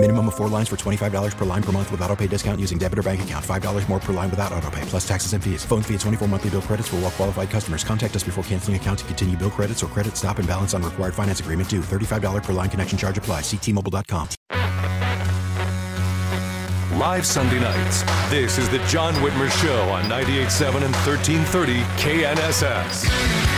Minimum of four lines for $25 per line per month with auto pay discount using debit or bank account. $5 more per line without auto pay, plus taxes and fees. Phone fee at 24 monthly bill credits for all well qualified customers. Contact us before canceling account to continue bill credits or credit stop and balance on required finance agreement due. $35 per line connection charge apply. Ctmobile.com. Live Sunday nights. This is the John Whitmer Show on 98.7 and 1330 KNSS.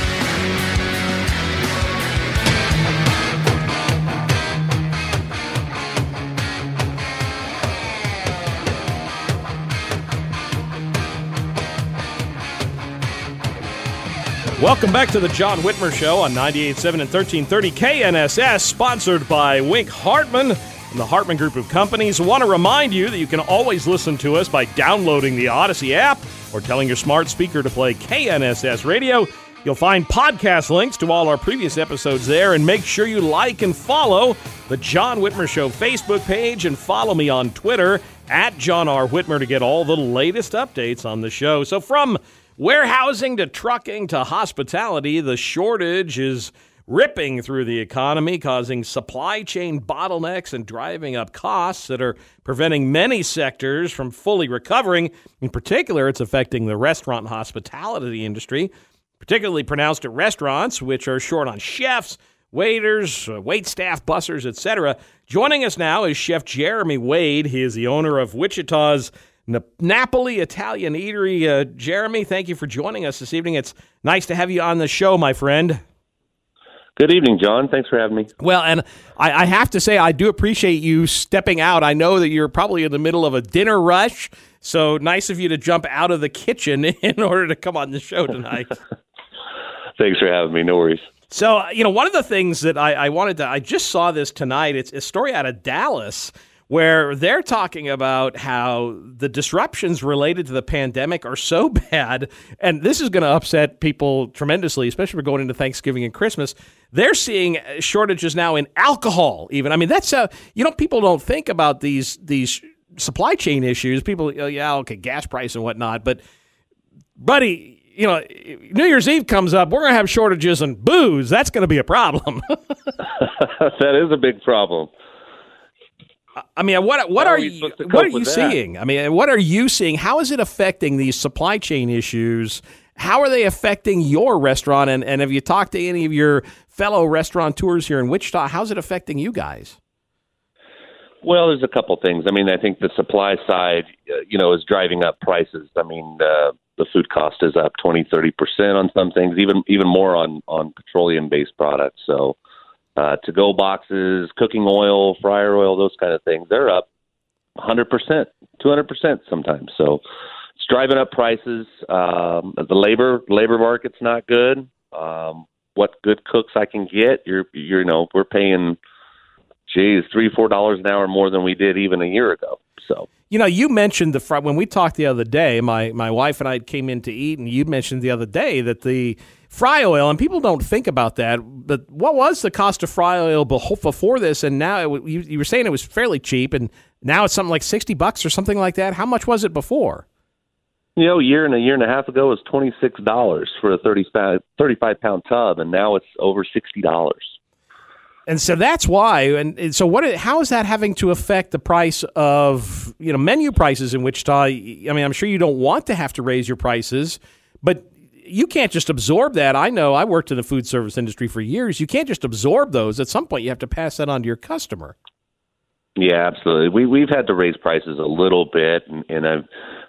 Welcome back to the John Whitmer Show on 98.7 and 1330 KNSS, sponsored by Wink Hartman and the Hartman Group of Companies. I want to remind you that you can always listen to us by downloading the Audacy app or telling your smart speaker to play KNSS Radio. You'll find podcast links to all our previous episodes there, and make sure you like and follow the John Whitmer Show Facebook page and follow me on Twitter at John R. Whitmer to get all the latest updates on the show. So, from Warehousing to trucking to hospitality, the shortage is ripping through the economy, causing supply chain bottlenecks and driving up costs that are preventing many sectors from fully recovering. In particular, it's affecting the restaurant and hospitality industry, particularly pronounced at restaurants, which are short on chefs, waiters, uh, wait staff, bussers, etc. Joining us now is Chef Jeremy Wade. He is the owner of Wichita's Napoli Italian Eatery. Uh, Jeremy, thank you for joining us this evening. It's nice to have you on the show, my friend. Good evening, John. Thanks for having me. Well, and I, I, have to say, I do appreciate you stepping out. I know that you're probably in the middle of a dinner rush, so nice of you to jump out of the kitchen in order to come on the show tonight. Thanks for having me. No worries. So, uh, you know, one of the things that I, I wanted to, I just saw this tonight. It's a story out of Dallas where they're talking about how the disruptions related to the pandemic are so bad, and this is going to upset people tremendously, especially we're going into Thanksgiving and Christmas. They're seeing shortages now in alcohol. Even I mean, that's uh, you know, people don't think about these these supply chain issues. People, oh, yeah, okay, gas price and whatnot, but buddy. You know, New Year's Eve comes up, we're going to have shortages in booze. That's going to be a problem. that is a big problem. I mean, what what are, are you what are you seeing? I mean, what are you seeing? How is it affecting these supply chain issues? How are they affecting your restaurant? And, and have you talked to any of your fellow restaurateurs here in Wichita? How's it affecting you guys? Well, there's a couple things. I mean, I think the supply side, uh, you know, is driving up prices. I mean, uh, the food cost is up 20, 30 percent on some things, even even more on on petroleum based products. So, uh, to go boxes, cooking oil, fryer oil, those kind of things. They're up 100%, 200% sometimes. So it's driving up prices. Um, the labor labor market's not good. Um, what good cooks I can get, you're, you're you know, we're paying, geez, three, four dollars an hour more than we did even a year ago. So. You know, you mentioned the front when we talked the other day. My my wife and I came in to eat, and you mentioned the other day that the fry oil, and people don't think about that. But what was the cost of fry oil before this? And now it, you, you were saying it was fairly cheap, and now it's something like sixty bucks or something like that. How much was it before? You know, a year and a year and a half ago it was twenty six dollars for a 35, 35 pound tub, and now it's over sixty dollars. And so that's why. And so, what? How is that having to affect the price of you know menu prices in Wichita? I mean, I'm sure you don't want to have to raise your prices, but you can't just absorb that. I know I worked in the food service industry for years. You can't just absorb those. At some point, you have to pass that on to your customer. Yeah, absolutely. We we've had to raise prices a little bit, and, and I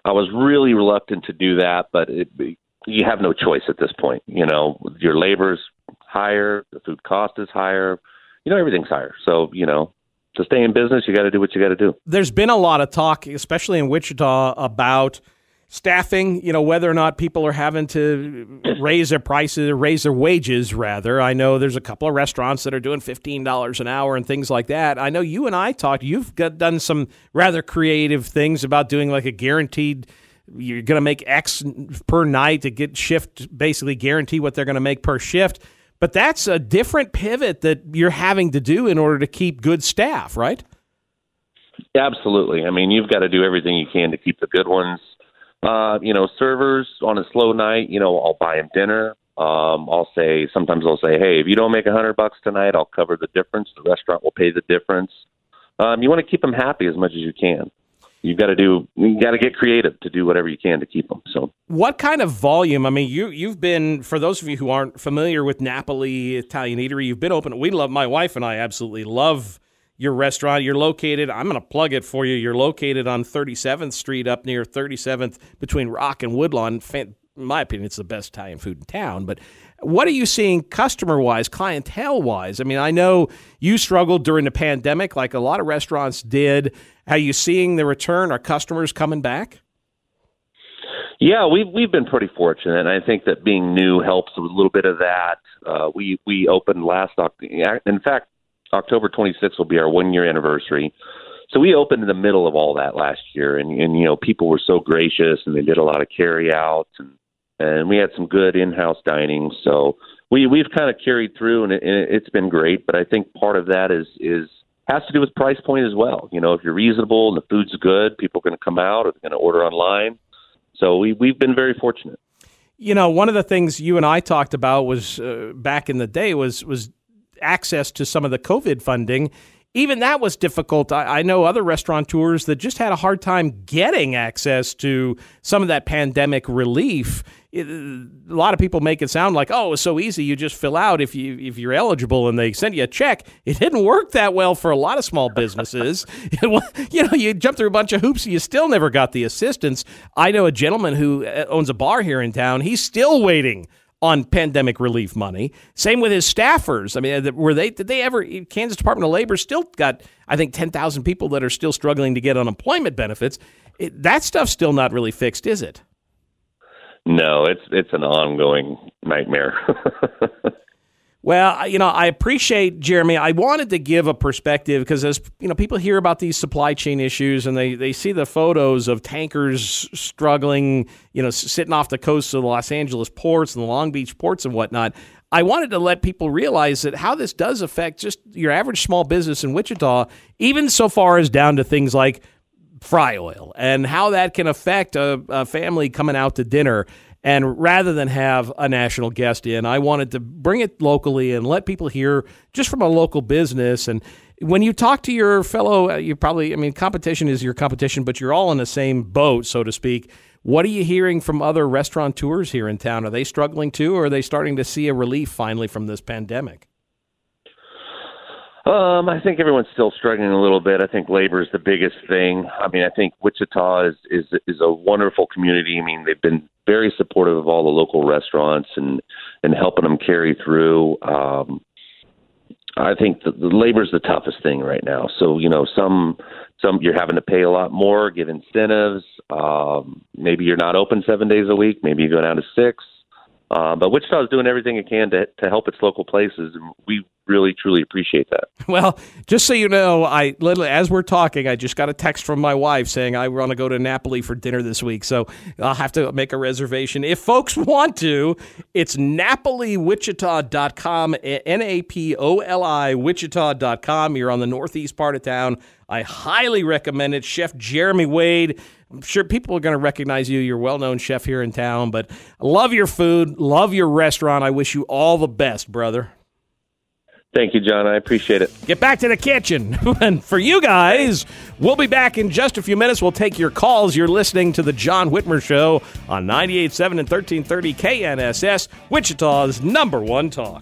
I was really reluctant to do that, but it, you have no choice at this point. You know, your labor's higher, the food cost is higher, you know, everything's higher. So you know, to stay in business, you got to do what you got to do. There's been a lot of talk, especially in Wichita, about staffing, you know, whether or not people are having to raise their prices or raise their wages, rather. I know there's a couple of restaurants that are doing $15 an hour and things like that. I know you and I talked, you've got, done some rather creative things about doing like a guaranteed you're going to make X per night to get shift, basically guarantee what they're going to make per shift. But that's a different pivot that you're having to do in order to keep good staff, right? Absolutely. I mean, you've got to do everything you can to keep the good ones. Uh, you know, servers on a slow night, you know, I'll buy them dinner. Um, I'll say sometimes I'll say, hey, if you don't make a hundred bucks tonight, I'll cover the difference. The restaurant will pay the difference. Um, you want to keep them happy as much as you can. You've got to do. You got to get creative to do whatever you can to keep them. So, what kind of volume? I mean, you you've been for those of you who aren't familiar with Napoli Italian Eatery, you've been open. We love my wife and I absolutely love your restaurant. You're located. I'm going to plug it for you. You're located on 37th Street, up near 37th between Rock and Woodlawn in my opinion, it's the best Italian food in town. But what are you seeing customer wise, clientele wise? I mean, I know you struggled during the pandemic, like a lot of restaurants did. Are you seeing the return? Are customers coming back? Yeah, we've we've been pretty fortunate, and I think that being new helps a little bit of that. Uh, we we opened last October. In fact, October 26th will be our one year anniversary. So we opened in the middle of all that last year, and, and you know people were so gracious, and they did a lot of carry outs and and we had some good in-house dining. So we we've kind of carried through, and, it, it's been great. But I think part of that is is has to do with price point as well. You know, if you're reasonable and the food's good, people are going to come out or they're going to order online. So we we've been very fortunate. You know, one of the things you and I talked about was uh, back in the day was was access to some of the COVID funding even that was difficult. I, I, know other restaurateurs that just had a hard time getting access to some of that pandemic relief. It, a lot of people make it sound like, oh, it's so easy. You just fill out if you if you're eligible, and they send you a check. It didn't work that well for a lot of small businesses. you know, you jump through a bunch of hoops, and you still never got the assistance. I know a gentleman who uh, owns a bar here in town. He's still waiting on pandemic relief money. Same with his staffers. I mean, uh, were they did they ever? Kansas Department of Labor still got I think ten thousand people that are still struggling to get unemployment benefits. It, that stuff's still not really fixed, is it? No, it's it's an ongoing nightmare. Well, you know, I appreciate Jeremy. I wanted to give a perspective because as you know, people hear about these supply chain issues and they, they see the photos of tankers struggling, you know, sitting off the coast of the Los Angeles ports and the Long Beach ports and whatnot. I wanted to let people realize that how this does affect just your average small business in Wichita, even so far as down to things like fry oil and how that can affect a, a family coming out to dinner. And rather than have a national guest in, I wanted to bring it locally and let people hear just from a local business. And when you talk to your fellow, uh, you probably, I mean, competition is your competition, but you're all in the same boat, so to speak. What are you hearing from other restaurateurs here in town? Are they struggling too, or are they starting to see a relief finally from this pandemic? Um, I think everyone's still struggling a little bit. I think labor is the biggest thing. I mean, I think Wichita is is is a wonderful community. I mean, they've been very supportive of all the local restaurants and and helping them carry through. Um, I think the, the is the toughest thing right now. So you know, some some you're having to pay a lot more, give incentives. Um, maybe you're not open seven days a week. Maybe you go down to six. Uh, but Wichita is doing everything it can to to help its local places, and we really truly appreciate that. Well, just so you know, I literally as we're talking, I just got a text from my wife saying I want to go to Napoli for dinner this week, so I'll have to make a reservation. If folks want to, it's napoliwichita.com, N A P O L I wichita.com. You're on the northeast part of town. I highly recommend it. Chef Jeremy Wade. I'm sure people are going to recognize you. You're a well known chef here in town, but I love your food, love your restaurant. I wish you all the best, brother. Thank you, John. I appreciate it. Get back to the kitchen. and for you guys, we'll be back in just a few minutes. We'll take your calls. You're listening to The John Whitmer Show on 98.7 and 1330 KNSS, Wichita's number one talk.